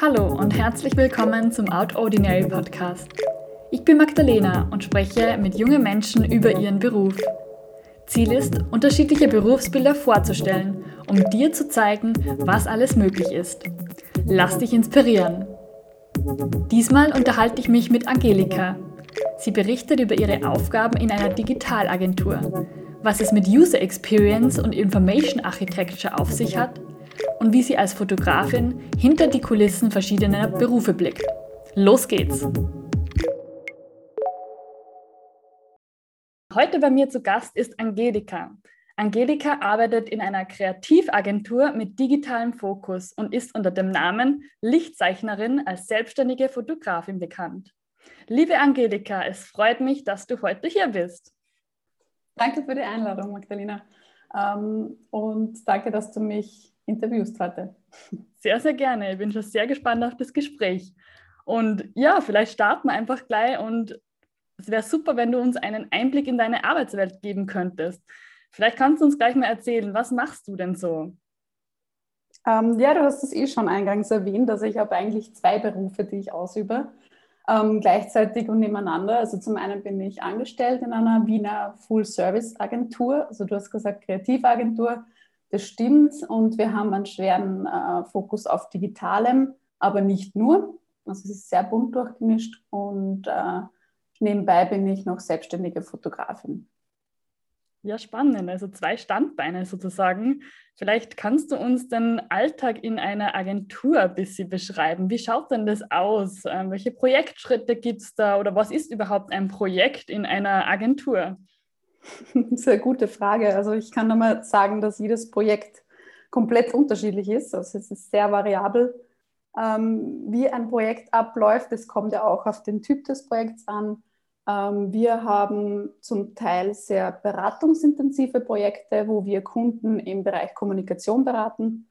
Hallo und herzlich willkommen zum Out Ordinary Podcast. Ich bin Magdalena und spreche mit jungen Menschen über ihren Beruf. Ziel ist, unterschiedliche Berufsbilder vorzustellen, um dir zu zeigen, was alles möglich ist. Lass dich inspirieren. Diesmal unterhalte ich mich mit Angelika. Sie berichtet über ihre Aufgaben in einer Digitalagentur, was es mit User Experience und Information Architecture auf sich hat und wie sie als Fotografin hinter die Kulissen verschiedener Berufe blickt. Los geht's! Heute bei mir zu Gast ist Angelika. Angelika arbeitet in einer Kreativagentur mit digitalem Fokus und ist unter dem Namen Lichtzeichnerin als selbstständige Fotografin bekannt. Liebe Angelika, es freut mich, dass du heute hier bist. Danke für die Einladung, Magdalena. Ähm, und danke, dass du mich interviewst heute. Sehr, sehr gerne. Ich bin schon sehr gespannt auf das Gespräch. Und ja, vielleicht starten wir einfach gleich und es wäre super, wenn du uns einen Einblick in deine Arbeitswelt geben könntest. Vielleicht kannst du uns gleich mal erzählen, was machst du denn so? Ähm, ja, du hast es eh schon eingangs erwähnt. Also ich habe eigentlich zwei Berufe, die ich ausübe, ähm, gleichzeitig und nebeneinander. Also zum einen bin ich angestellt in einer Wiener Full-Service-Agentur. Also du hast gesagt Kreativagentur. Das stimmt. Und wir haben einen schweren äh, Fokus auf Digitalem, aber nicht nur. Also es ist sehr bunt durchgemischt und äh, nebenbei bin ich noch selbstständige Fotografin. Ja, spannend. Also zwei Standbeine sozusagen. Vielleicht kannst du uns den Alltag in einer Agentur ein bisschen beschreiben. Wie schaut denn das aus? Ähm, welche Projektschritte gibt es da oder was ist überhaupt ein Projekt in einer Agentur? Sehr gute Frage. Also ich kann nur sagen, dass jedes Projekt komplett unterschiedlich ist. Also es ist sehr variabel, ähm, wie ein Projekt abläuft. Es kommt ja auch auf den Typ des Projekts an wir haben zum Teil sehr beratungsintensive Projekte, wo wir Kunden im Bereich Kommunikation beraten.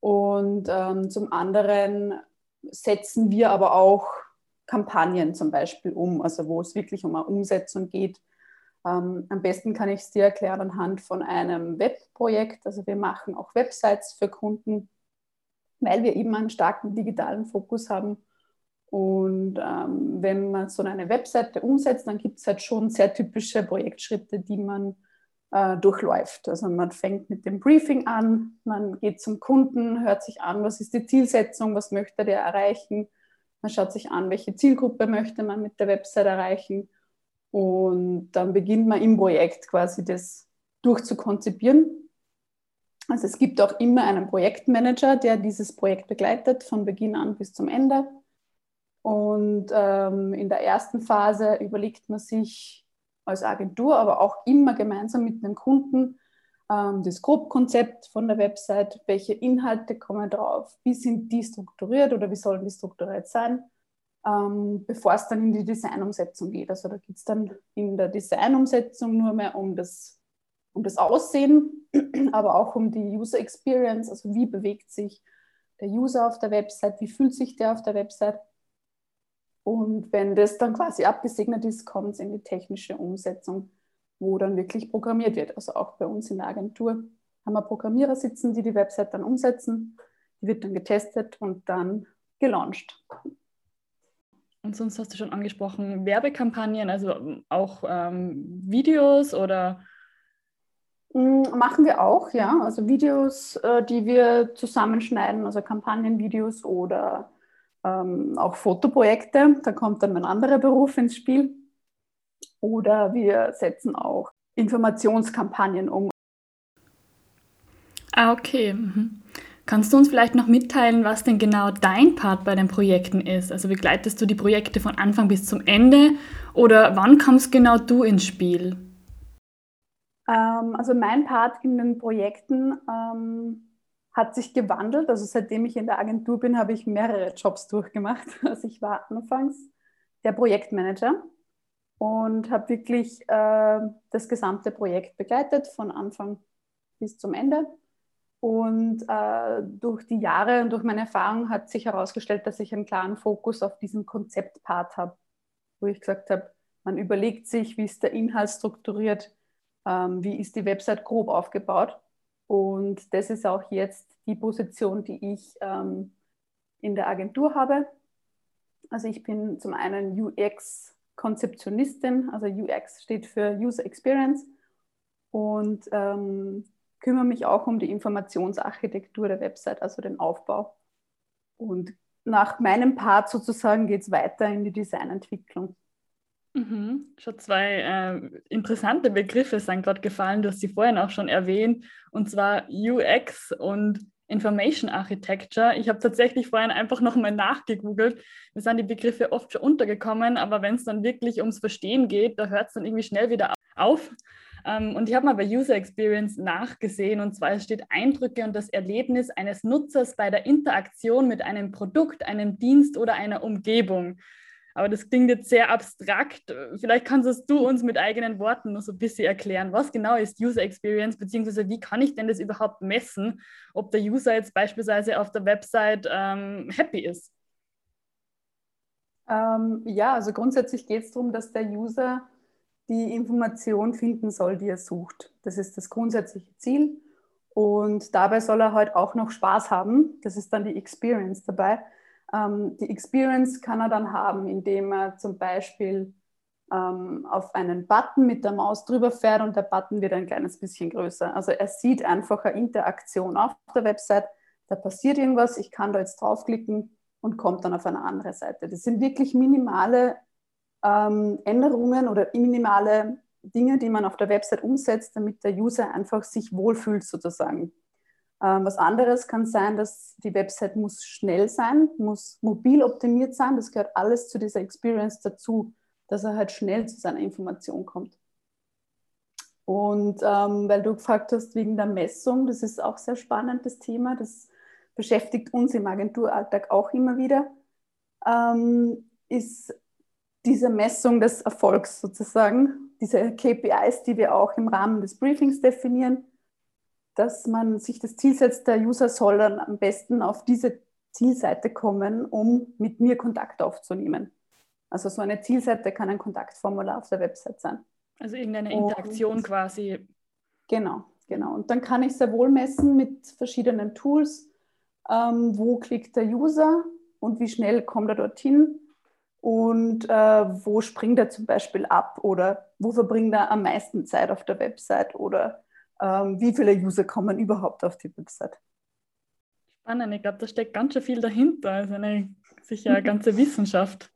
Und ähm, zum anderen setzen wir aber auch Kampagnen zum Beispiel um, also wo es wirklich um eine Umsetzung geht. Ähm, am besten kann ich es dir erklären anhand von einem Webprojekt. Also wir machen auch Websites für Kunden, weil wir eben einen starken digitalen Fokus haben und ähm, wenn man so eine Webseite umsetzt, dann gibt es halt schon sehr typische Projektschritte, die man äh, durchläuft. Also man fängt mit dem Briefing an, man geht zum Kunden, hört sich an, was ist die Zielsetzung, was möchte der erreichen. Man schaut sich an, welche Zielgruppe möchte man mit der Website erreichen. Und dann beginnt man im Projekt quasi das durchzukonzipieren. Also es gibt auch immer einen Projektmanager, der dieses Projekt begleitet, von Beginn an bis zum Ende. Und ähm, in der ersten Phase überlegt man sich als Agentur, aber auch immer gemeinsam mit dem Kunden ähm, das Grobkonzept von der Website, welche Inhalte kommen drauf, wie sind die strukturiert oder wie sollen die strukturiert sein, ähm, bevor es dann in die Designumsetzung geht. Also da geht es dann in der Designumsetzung nur mehr um das, um das Aussehen, aber auch um die User Experience, also wie bewegt sich der User auf der Website, wie fühlt sich der auf der Website und wenn das dann quasi abgesegnet ist, kommt es in die technische Umsetzung, wo dann wirklich programmiert wird. Also auch bei uns in der Agentur haben wir Programmierer sitzen, die die Website dann umsetzen. Die wird dann getestet und dann gelauncht. Und sonst hast du schon angesprochen, Werbekampagnen, also auch ähm, Videos oder? Mm, machen wir auch, ja. Also Videos, äh, die wir zusammenschneiden, also Kampagnenvideos oder ähm, auch Fotoprojekte. Da kommt dann ein anderer Beruf ins Spiel. Oder wir setzen auch Informationskampagnen um. Ah, okay. Mhm. Kannst du uns vielleicht noch mitteilen, was denn genau dein Part bei den Projekten ist? Also begleitest du die Projekte von Anfang bis zum Ende oder wann kommst genau du ins Spiel? Ähm, also mein Part in den Projekten ähm, hat sich gewandelt. Also seitdem ich in der Agentur bin, habe ich mehrere Jobs durchgemacht. Also ich war anfangs der Projektmanager und habe wirklich äh, das gesamte Projekt begleitet, von Anfang bis zum Ende. Und äh, durch die Jahre und durch meine Erfahrung hat sich herausgestellt, dass ich einen klaren Fokus auf diesen Konzeptpart habe, wo ich gesagt habe, man überlegt sich, wie ist der Inhalt strukturiert, ähm, wie ist die Website grob aufgebaut. Und das ist auch jetzt die Position, die ich ähm, in der Agentur habe. Also ich bin zum einen UX-Konzeptionistin, also UX steht für User Experience und ähm, kümmere mich auch um die Informationsarchitektur der Website, also den Aufbau. Und nach meinem Part sozusagen geht es weiter in die Designentwicklung. Mhm. Schon zwei äh, interessante Begriffe sind gerade gefallen. Du hast sie vorhin auch schon erwähnt, und zwar UX und Information Architecture. Ich habe tatsächlich vorhin einfach nochmal nachgegoogelt. Mir sind die Begriffe oft schon untergekommen, aber wenn es dann wirklich ums Verstehen geht, da hört es dann irgendwie schnell wieder auf. Ähm, und ich habe mal bei User Experience nachgesehen, und zwar steht Eindrücke und das Erlebnis eines Nutzers bei der Interaktion mit einem Produkt, einem Dienst oder einer Umgebung. Aber das klingt jetzt sehr abstrakt. Vielleicht kannst du uns mit eigenen Worten noch so ein bisschen erklären, was genau ist User Experience, beziehungsweise wie kann ich denn das überhaupt messen, ob der User jetzt beispielsweise auf der Website ähm, happy ist? Ähm, ja, also grundsätzlich geht es darum, dass der User die Information finden soll, die er sucht. Das ist das grundsätzliche Ziel. Und dabei soll er halt auch noch Spaß haben. Das ist dann die Experience dabei. Ähm, die Experience kann er dann haben, indem er zum Beispiel ähm, auf einen Button mit der Maus drüber fährt und der Button wird ein kleines bisschen größer. Also er sieht einfach eine Interaktion auf der Website. Da passiert irgendwas, ich kann da jetzt draufklicken und kommt dann auf eine andere Seite. Das sind wirklich minimale ähm, Änderungen oder minimale Dinge, die man auf der Website umsetzt, damit der User einfach sich wohlfühlt sozusagen. Ähm, was anderes kann sein, dass die Website muss schnell sein, muss mobil optimiert sein. Das gehört alles zu dieser Experience dazu, dass er halt schnell zu seiner Information kommt. Und ähm, weil du gefragt hast wegen der Messung, das ist auch sehr spannend, das Thema. Das beschäftigt uns im Agenturalltag auch immer wieder. Ähm, ist diese Messung des Erfolgs sozusagen, diese KPIs, die wir auch im Rahmen des Briefings definieren dass man sich das Ziel setzt, der User soll dann am besten auf diese Zielseite kommen, um mit mir Kontakt aufzunehmen. Also so eine Zielseite kann ein Kontaktformular auf der Website sein. Also irgendeine Interaktion Und, quasi. Genau, genau. Und dann kann ich sehr wohl messen mit verschiedenen Tools, ähm, wo klickt der User und wie schnell kommt er dorthin und äh, wo springt er zum Beispiel ab oder wo verbringt er am meisten Zeit auf der Website oder wie viele User kommen überhaupt auf die Website. Spannend, ich glaube, da steckt ganz schön viel dahinter. Also eine sicher eine ganze Wissenschaft,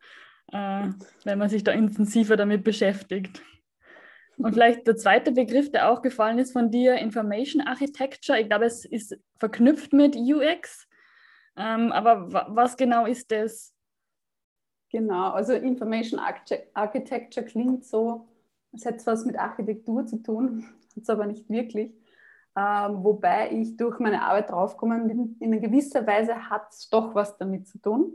äh, wenn man sich da intensiver damit beschäftigt. Und vielleicht der zweite Begriff, der auch gefallen ist von dir, Information Architecture. Ich glaube, es ist verknüpft mit UX. Ähm, aber was genau ist das? Genau, also Information Architecture klingt so, es hat was mit Architektur zu tun hat es aber nicht wirklich. Ähm, wobei ich durch meine Arbeit draufgekommen bin, in gewisser Weise hat es doch was damit zu tun,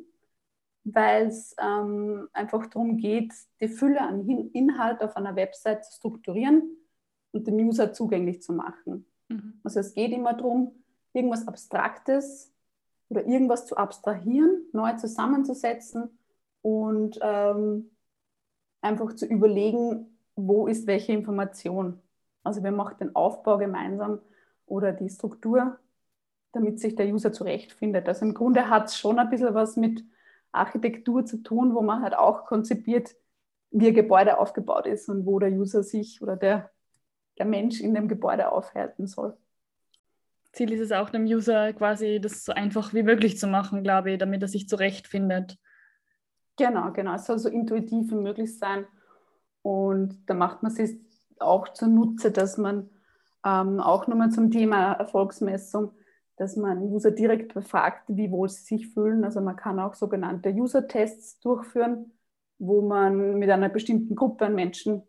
weil es ähm, einfach darum geht, die Fülle an Inhalt auf einer Website zu strukturieren und dem User zugänglich zu machen. Mhm. Also es geht immer darum, irgendwas Abstraktes oder irgendwas zu abstrahieren, neu zusammenzusetzen und ähm, einfach zu überlegen, wo ist welche Information. Also wer macht den Aufbau gemeinsam oder die Struktur, damit sich der User zurechtfindet. Also im Grunde hat es schon ein bisschen was mit Architektur zu tun, wo man halt auch konzipiert, wie ein Gebäude aufgebaut ist und wo der User sich oder der, der Mensch in dem Gebäude aufhalten soll. Ziel ist es auch dem User quasi das so einfach wie möglich zu machen, glaube ich, damit er sich zurechtfindet. Genau, genau. Es soll so intuitiv wie möglich sein. Und da macht man sich auch zunutze, dass man ähm, auch nochmal zum Thema Erfolgsmessung, dass man User direkt befragt, wie wohl sie sich fühlen. Also man kann auch sogenannte User-Tests durchführen, wo man mit einer bestimmten Gruppe an Menschen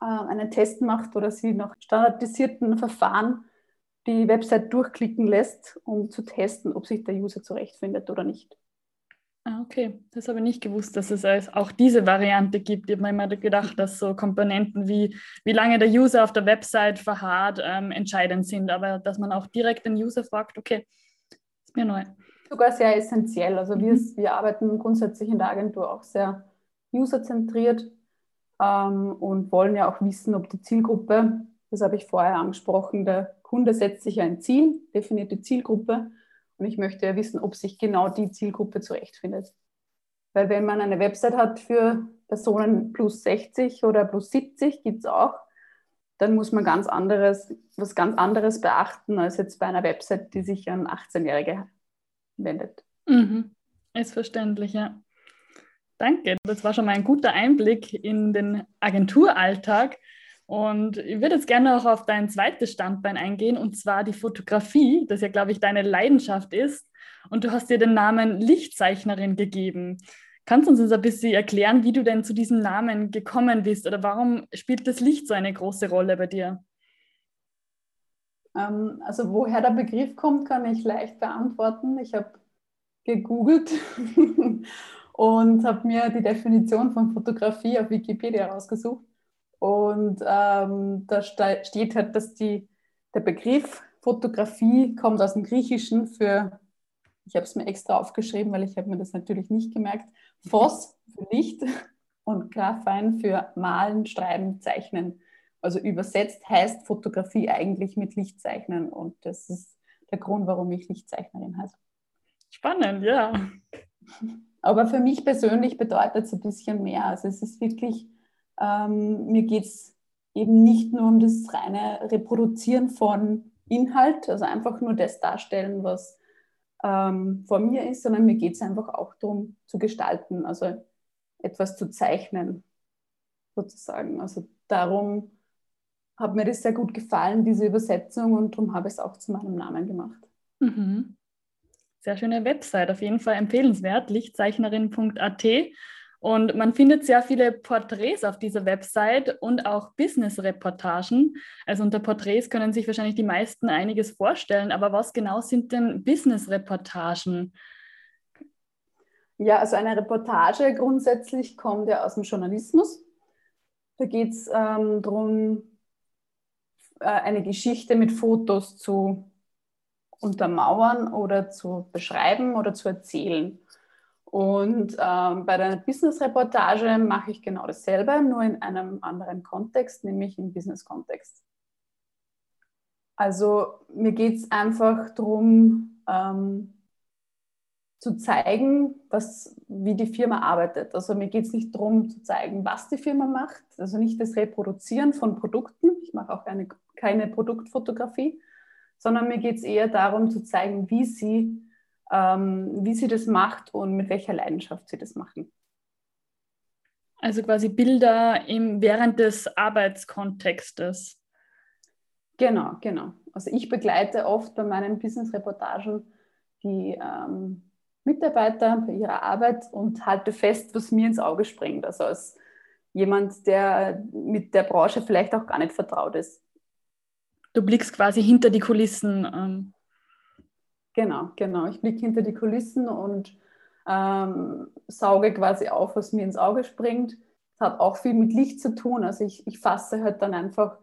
äh, einen Test macht oder sie nach standardisierten Verfahren die Website durchklicken lässt, um zu testen, ob sich der User zurechtfindet oder nicht. Ah, okay. Das habe ich nicht gewusst, dass es auch diese Variante gibt. Ich habe mir immer gedacht, dass so Komponenten wie, wie lange der User auf der Website verharrt, ähm, entscheidend sind. Aber dass man auch direkt den User fragt, okay, ist mir neu. Sogar sehr essentiell. Also mhm. wir, wir arbeiten grundsätzlich in der Agentur auch sehr userzentriert ähm, und wollen ja auch wissen, ob die Zielgruppe Das habe ich vorher angesprochen. Der Kunde setzt sich ein Ziel, definiert die Zielgruppe und ich möchte ja wissen, ob sich genau die Zielgruppe zurechtfindet. Weil wenn man eine Website hat für Personen plus 60 oder plus 70, gibt es auch, dann muss man ganz anderes, was ganz anderes beachten als jetzt bei einer Website, die sich an 18-Jährige wendet. Mhm. Ist verständlich, ja. Danke. Das war schon mal ein guter Einblick in den Agenturalltag. Und ich würde jetzt gerne auch auf dein zweites Standbein eingehen, und zwar die Fotografie, das ja, glaube ich, deine Leidenschaft ist. Und du hast dir den Namen Lichtzeichnerin gegeben. Kannst du uns ein bisschen erklären, wie du denn zu diesem Namen gekommen bist oder warum spielt das Licht so eine große Rolle bei dir? Ähm, also woher der Begriff kommt, kann ich leicht beantworten. Ich habe gegoogelt und habe mir die Definition von Fotografie auf Wikipedia rausgesucht. Und ähm, da steht halt, dass die, der Begriff Fotografie kommt aus dem Griechischen für, ich habe es mir extra aufgeschrieben, weil ich habe mir das natürlich nicht gemerkt, Phos für Licht und Graphein für Malen, Schreiben, Zeichnen. Also übersetzt heißt Fotografie eigentlich mit Lichtzeichnen und das ist der Grund, warum ich Lichtzeichnerin heiße. Spannend, ja. Aber für mich persönlich bedeutet es ein bisschen mehr. Also es ist wirklich, ähm, mir geht es eben nicht nur um das reine Reproduzieren von Inhalt, also einfach nur das darstellen, was ähm, vor mir ist, sondern mir geht es einfach auch darum zu gestalten, also etwas zu zeichnen, sozusagen. Also darum hat mir das sehr gut gefallen, diese Übersetzung, und darum habe ich es auch zu meinem Namen gemacht. Mhm. Sehr schöne Website, auf jeden Fall empfehlenswert, lichtzeichnerin.at. Und man findet sehr viele Porträts auf dieser Website und auch Business-Reportagen. Also unter Porträts können sich wahrscheinlich die meisten einiges vorstellen. Aber was genau sind denn Business-Reportagen? Ja, also eine Reportage grundsätzlich kommt ja aus dem Journalismus. Da geht es ähm, darum, äh, eine Geschichte mit Fotos zu untermauern oder zu beschreiben oder zu erzählen. Und ähm, bei der Business-Reportage mache ich genau dasselbe, nur in einem anderen Kontext, nämlich im Business-Kontext. Also mir geht es einfach darum, ähm, zu zeigen, was, wie die Firma arbeitet. Also mir geht es nicht darum zu zeigen, was die Firma macht, also nicht das Reproduzieren von Produkten. Ich mache auch eine, keine Produktfotografie, sondern mir geht es eher darum zu zeigen, wie sie wie sie das macht und mit welcher Leidenschaft sie das machen. Also quasi Bilder im, während des Arbeitskontextes. Genau, genau. Also ich begleite oft bei meinen Business-Reportagen die ähm, Mitarbeiter bei ihrer Arbeit und halte fest, was mir ins Auge springt. Also als jemand, der mit der Branche vielleicht auch gar nicht vertraut ist. Du blickst quasi hinter die Kulissen. Ähm. Genau, genau. Ich blicke hinter die Kulissen und ähm, sauge quasi auf, was mir ins Auge springt. Das hat auch viel mit Licht zu tun. Also ich, ich fasse halt dann einfach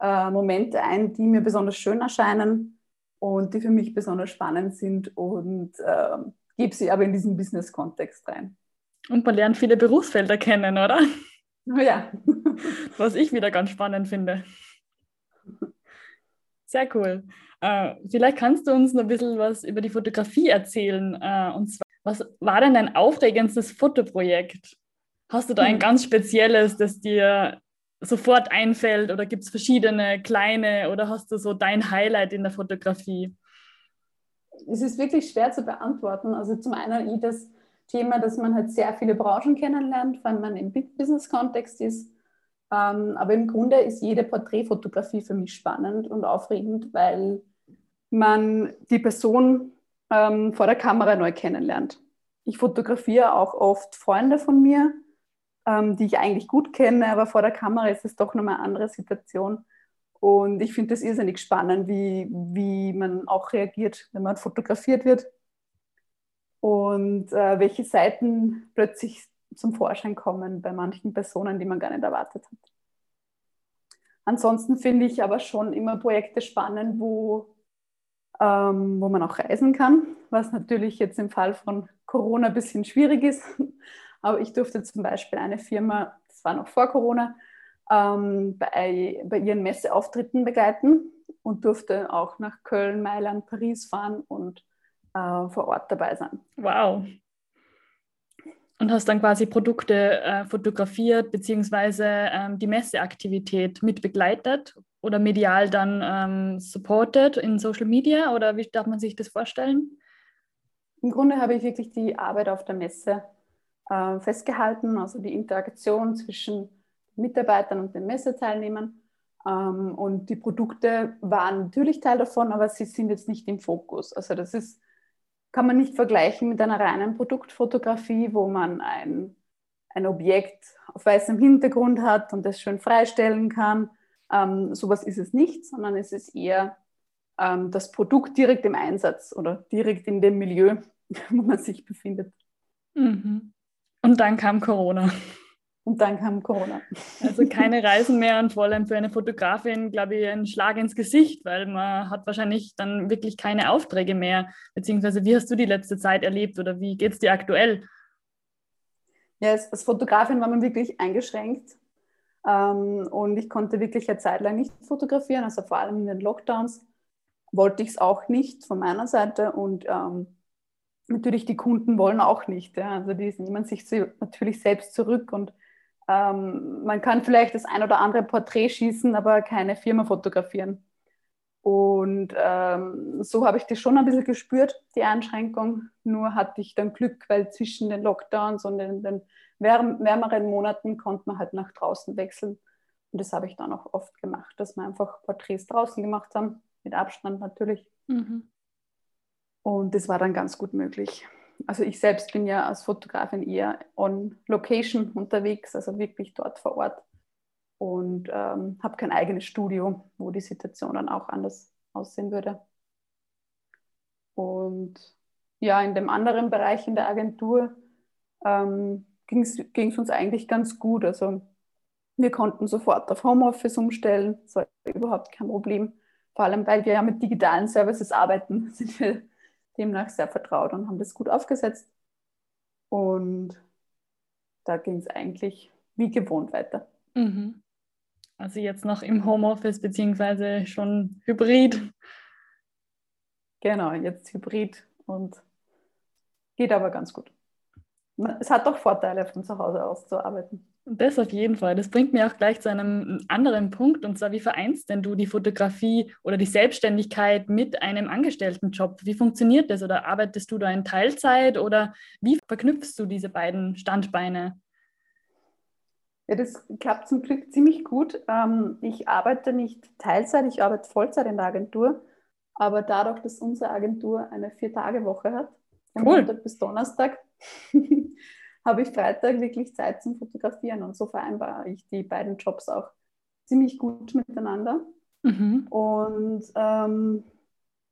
äh, Momente ein, die mir besonders schön erscheinen und die für mich besonders spannend sind und äh, gebe sie aber in diesen Business-Kontext rein. Und man lernt viele Berufsfelder kennen, oder? Ja. Was ich wieder ganz spannend finde. Sehr cool. Äh, vielleicht kannst du uns noch ein bisschen was über die Fotografie erzählen. Äh, und zwar, was war denn dein aufregendstes Fotoprojekt? Hast du da ein hm. ganz spezielles, das dir sofort einfällt oder gibt es verschiedene kleine oder hast du so dein Highlight in der Fotografie? Es ist wirklich schwer zu beantworten. Also zum einen das Thema, dass man halt sehr viele Branchen kennenlernt, wenn man im Business-Kontext ist. Ähm, aber im Grunde ist jede Porträtfotografie für mich spannend und aufregend, weil man die Person ähm, vor der Kamera neu kennenlernt. Ich fotografiere auch oft Freunde von mir, ähm, die ich eigentlich gut kenne, aber vor der Kamera ist es doch nochmal eine andere Situation. Und ich finde das irrsinnig spannend, wie, wie man auch reagiert, wenn man fotografiert wird und äh, welche Seiten plötzlich zum Vorschein kommen bei manchen Personen, die man gar nicht erwartet hat. Ansonsten finde ich aber schon immer Projekte spannend, wo, ähm, wo man auch reisen kann, was natürlich jetzt im Fall von Corona ein bisschen schwierig ist. Aber ich durfte zum Beispiel eine Firma, das war noch vor Corona, ähm, bei, bei ihren Messeauftritten begleiten und durfte auch nach Köln, Mailand, Paris fahren und äh, vor Ort dabei sein. Wow. Und hast dann quasi Produkte äh, fotografiert, beziehungsweise ähm, die Messeaktivität mit begleitet oder medial dann ähm, supported in Social Media oder wie darf man sich das vorstellen? Im Grunde habe ich wirklich die Arbeit auf der Messe äh, festgehalten, also die Interaktion zwischen Mitarbeitern und den Messeteilnehmern. Ähm, und die Produkte waren natürlich Teil davon, aber sie sind jetzt nicht im Fokus. Also das ist, kann man nicht vergleichen mit einer reinen Produktfotografie, wo man ein, ein Objekt auf weißem Hintergrund hat und das schön freistellen kann. Ähm, sowas ist es nicht, sondern es ist eher ähm, das Produkt direkt im Einsatz oder direkt in dem Milieu, wo man sich befindet. Mhm. Und dann kam Corona. Und dann kam Corona. Also keine Reisen mehr und vor allem für eine Fotografin, glaube ich, ein Schlag ins Gesicht, weil man hat wahrscheinlich dann wirklich keine Aufträge mehr. Beziehungsweise wie hast du die letzte Zeit erlebt oder wie geht es dir aktuell? Ja, als Fotografin war man wirklich eingeschränkt. Ähm, und ich konnte wirklich eine Zeit lang nicht fotografieren, also vor allem in den Lockdowns wollte ich es auch nicht von meiner Seite. Und ähm, natürlich die Kunden wollen auch nicht. Ja. Also die nehmen sich natürlich selbst zurück und ähm, man kann vielleicht das ein oder andere Porträt schießen, aber keine Firma fotografieren. Und ähm, so habe ich das schon ein bisschen gespürt, die Einschränkung. Nur hatte ich dann Glück, weil zwischen den Lockdowns und in den wärmeren Monaten konnte man halt nach draußen wechseln. Und das habe ich dann auch oft gemacht, dass wir einfach Porträts draußen gemacht haben, mit Abstand natürlich. Mhm. Und das war dann ganz gut möglich also ich selbst bin ja als Fotografin eher on Location unterwegs, also wirklich dort vor Ort und ähm, habe kein eigenes Studio, wo die Situation dann auch anders aussehen würde. Und ja, in dem anderen Bereich in der Agentur ähm, ging es uns eigentlich ganz gut. Also wir konnten sofort auf Homeoffice umstellen, das war überhaupt kein Problem. Vor allem, weil wir ja mit digitalen Services arbeiten, sind wir demnach sehr vertraut und haben das gut aufgesetzt. Und da ging es eigentlich wie gewohnt weiter. Mhm. Also jetzt noch im Homeoffice beziehungsweise schon hybrid. Genau, jetzt hybrid und geht aber ganz gut. Es hat doch Vorteile, von zu Hause aus zu arbeiten. Das auf jeden Fall. Das bringt mir auch gleich zu einem anderen Punkt. Und zwar, wie vereinst denn du die Fotografie oder die Selbstständigkeit mit einem Angestelltenjob? Wie funktioniert das? Oder arbeitest du da in Teilzeit? Oder wie verknüpfst du diese beiden Standbeine? Ja, das klappt zum Glück ziemlich gut. Ähm, ich arbeite nicht Teilzeit, ich arbeite Vollzeit in der Agentur. Aber dadurch, dass unsere Agentur eine Vier-Tage-Woche hat, von cool. Montag bis Donnerstag, habe ich Freitag wirklich Zeit zum Fotografieren und so vereinbare ich die beiden Jobs auch ziemlich gut miteinander. Mhm. Und ähm,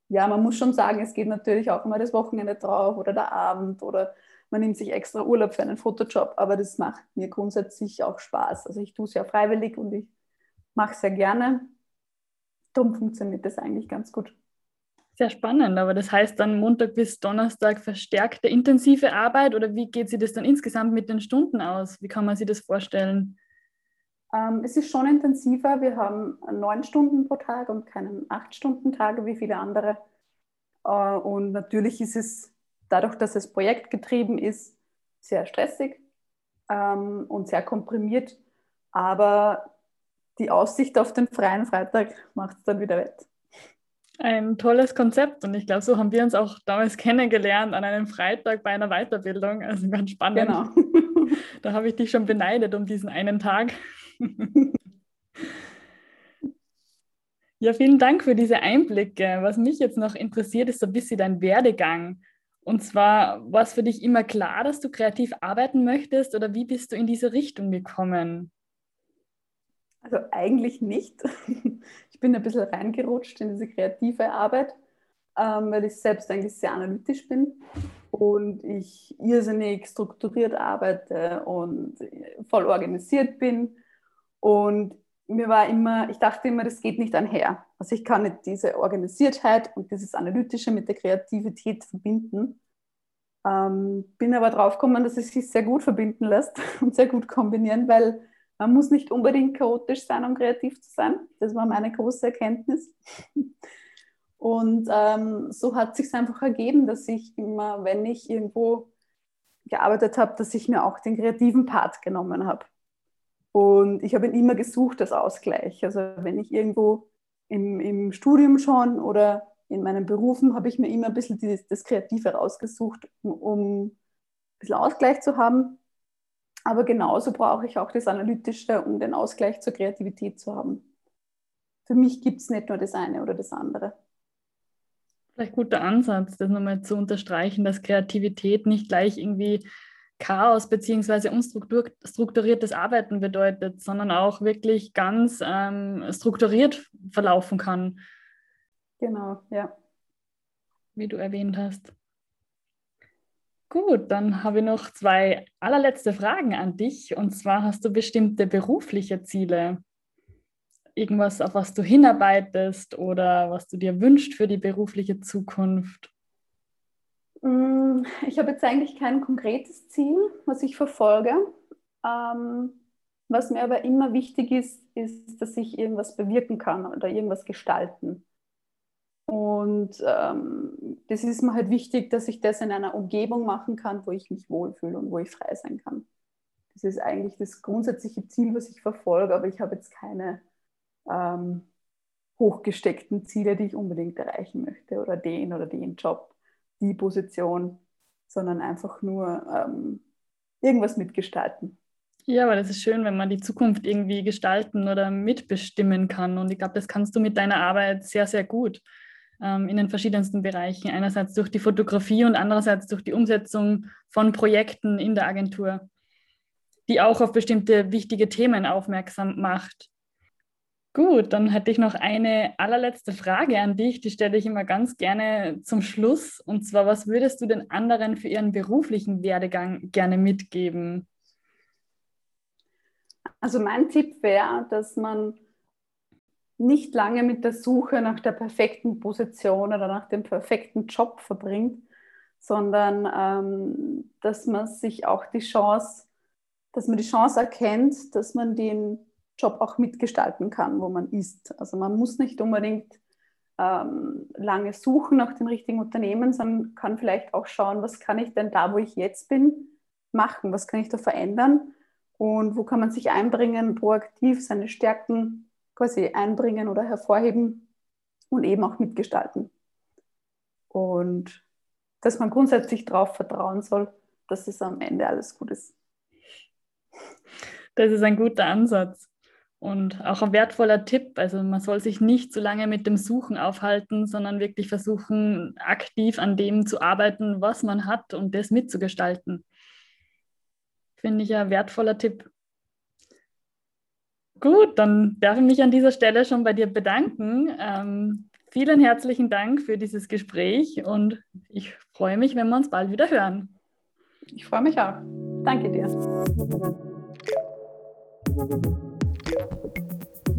ja, man muss schon sagen, es geht natürlich auch immer das Wochenende drauf oder der Abend oder man nimmt sich extra Urlaub für einen Fotojob, aber das macht mir grundsätzlich auch Spaß. Also ich tue es ja freiwillig und ich mache es sehr gerne. Darum funktioniert das eigentlich ganz gut. Sehr spannend, aber das heißt dann Montag bis Donnerstag verstärkte intensive Arbeit oder wie geht sich das dann insgesamt mit den Stunden aus? Wie kann man sich das vorstellen? Ähm, es ist schon intensiver. Wir haben neun Stunden pro Tag und keinen acht Stunden Tage wie viele andere. Äh, und natürlich ist es dadurch, dass es projektgetrieben ist, sehr stressig ähm, und sehr komprimiert. Aber die Aussicht auf den freien Freitag macht es dann wieder wett. Ein tolles Konzept und ich glaube, so haben wir uns auch damals kennengelernt an einem Freitag bei einer Weiterbildung. Also ganz spannend. Genau. da habe ich dich schon beneidet um diesen einen Tag. ja, vielen Dank für diese Einblicke. Was mich jetzt noch interessiert, ist so ein bisschen dein Werdegang. Und zwar, war es für dich immer klar, dass du kreativ arbeiten möchtest oder wie bist du in diese Richtung gekommen? Also eigentlich nicht. Ich bin ein bisschen reingerutscht in diese kreative Arbeit, ähm, weil ich selbst eigentlich sehr analytisch bin und ich irrsinnig strukturiert arbeite und voll organisiert bin. Und mir war immer, ich dachte immer, das geht nicht einher. Also ich kann nicht diese Organisiertheit und dieses Analytische mit der Kreativität verbinden. Ähm, bin aber drauf gekommen, dass es sich sehr gut verbinden lässt und sehr gut kombinieren, weil Man muss nicht unbedingt chaotisch sein, um kreativ zu sein. Das war meine große Erkenntnis. Und ähm, so hat sich einfach ergeben, dass ich immer, wenn ich irgendwo gearbeitet habe, dass ich mir auch den kreativen Part genommen habe. Und ich habe ihn immer gesucht als Ausgleich. Also wenn ich irgendwo im, im Studium schon oder in meinen Berufen habe ich mir immer ein bisschen dieses, das Kreative rausgesucht, um, um ein bisschen Ausgleich zu haben. Aber genauso brauche ich auch das Analytische, um den Ausgleich zur Kreativität zu haben. Für mich gibt es nicht nur das eine oder das andere. Vielleicht guter Ansatz, das nochmal zu unterstreichen, dass Kreativität nicht gleich irgendwie Chaos beziehungsweise unstrukturiertes Arbeiten bedeutet, sondern auch wirklich ganz ähm, strukturiert verlaufen kann. Genau, ja. Wie du erwähnt hast. Gut, dann habe ich noch zwei allerletzte Fragen an dich. Und zwar hast du bestimmte berufliche Ziele irgendwas, auf was du hinarbeitest oder was du dir wünschst für die berufliche Zukunft? Mm, ich habe jetzt eigentlich kein konkretes Ziel, was ich verfolge. Ähm, was mir aber immer wichtig ist, ist, dass ich irgendwas bewirken kann oder irgendwas gestalten. Und ähm, das ist mir halt wichtig, dass ich das in einer Umgebung machen kann, wo ich mich wohlfühle und wo ich frei sein kann. Das ist eigentlich das grundsätzliche Ziel, was ich verfolge, aber ich habe jetzt keine ähm, hochgesteckten Ziele, die ich unbedingt erreichen möchte oder den oder den Job, die Position, sondern einfach nur ähm, irgendwas mitgestalten. Ja, aber das ist schön, wenn man die Zukunft irgendwie gestalten oder mitbestimmen kann. Und ich glaube, das kannst du mit deiner Arbeit sehr, sehr gut in den verschiedensten Bereichen. Einerseits durch die Fotografie und andererseits durch die Umsetzung von Projekten in der Agentur, die auch auf bestimmte wichtige Themen aufmerksam macht. Gut, dann hätte ich noch eine allerletzte Frage an dich. Die stelle ich immer ganz gerne zum Schluss. Und zwar, was würdest du den anderen für ihren beruflichen Werdegang gerne mitgeben? Also mein Tipp wäre, dass man nicht lange mit der Suche nach der perfekten Position oder nach dem perfekten Job verbringt, sondern ähm, dass man sich auch die Chance, dass man die Chance erkennt, dass man den Job auch mitgestalten kann, wo man ist. Also man muss nicht unbedingt ähm, lange suchen nach dem richtigen Unternehmen, sondern kann vielleicht auch schauen, was kann ich denn da, wo ich jetzt bin, machen, was kann ich da verändern und wo kann man sich einbringen, proaktiv seine Stärken quasi einbringen oder hervorheben und eben auch mitgestalten. Und dass man grundsätzlich darauf vertrauen soll, dass es am Ende alles gut ist. Das ist ein guter Ansatz. Und auch ein wertvoller Tipp, also man soll sich nicht zu lange mit dem Suchen aufhalten, sondern wirklich versuchen, aktiv an dem zu arbeiten, was man hat und das mitzugestalten. Finde ich ein wertvoller Tipp. Gut, dann darf ich mich an dieser Stelle schon bei dir bedanken. Ähm, vielen herzlichen Dank für dieses Gespräch und ich freue mich, wenn wir uns bald wieder hören. Ich freue mich auch. Danke dir.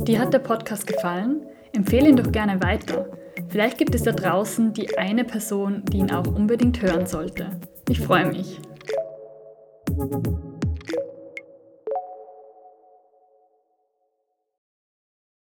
Dir hat der Podcast gefallen? Empfehle ihn doch gerne weiter. Vielleicht gibt es da draußen die eine Person, die ihn auch unbedingt hören sollte. Ich freue mich.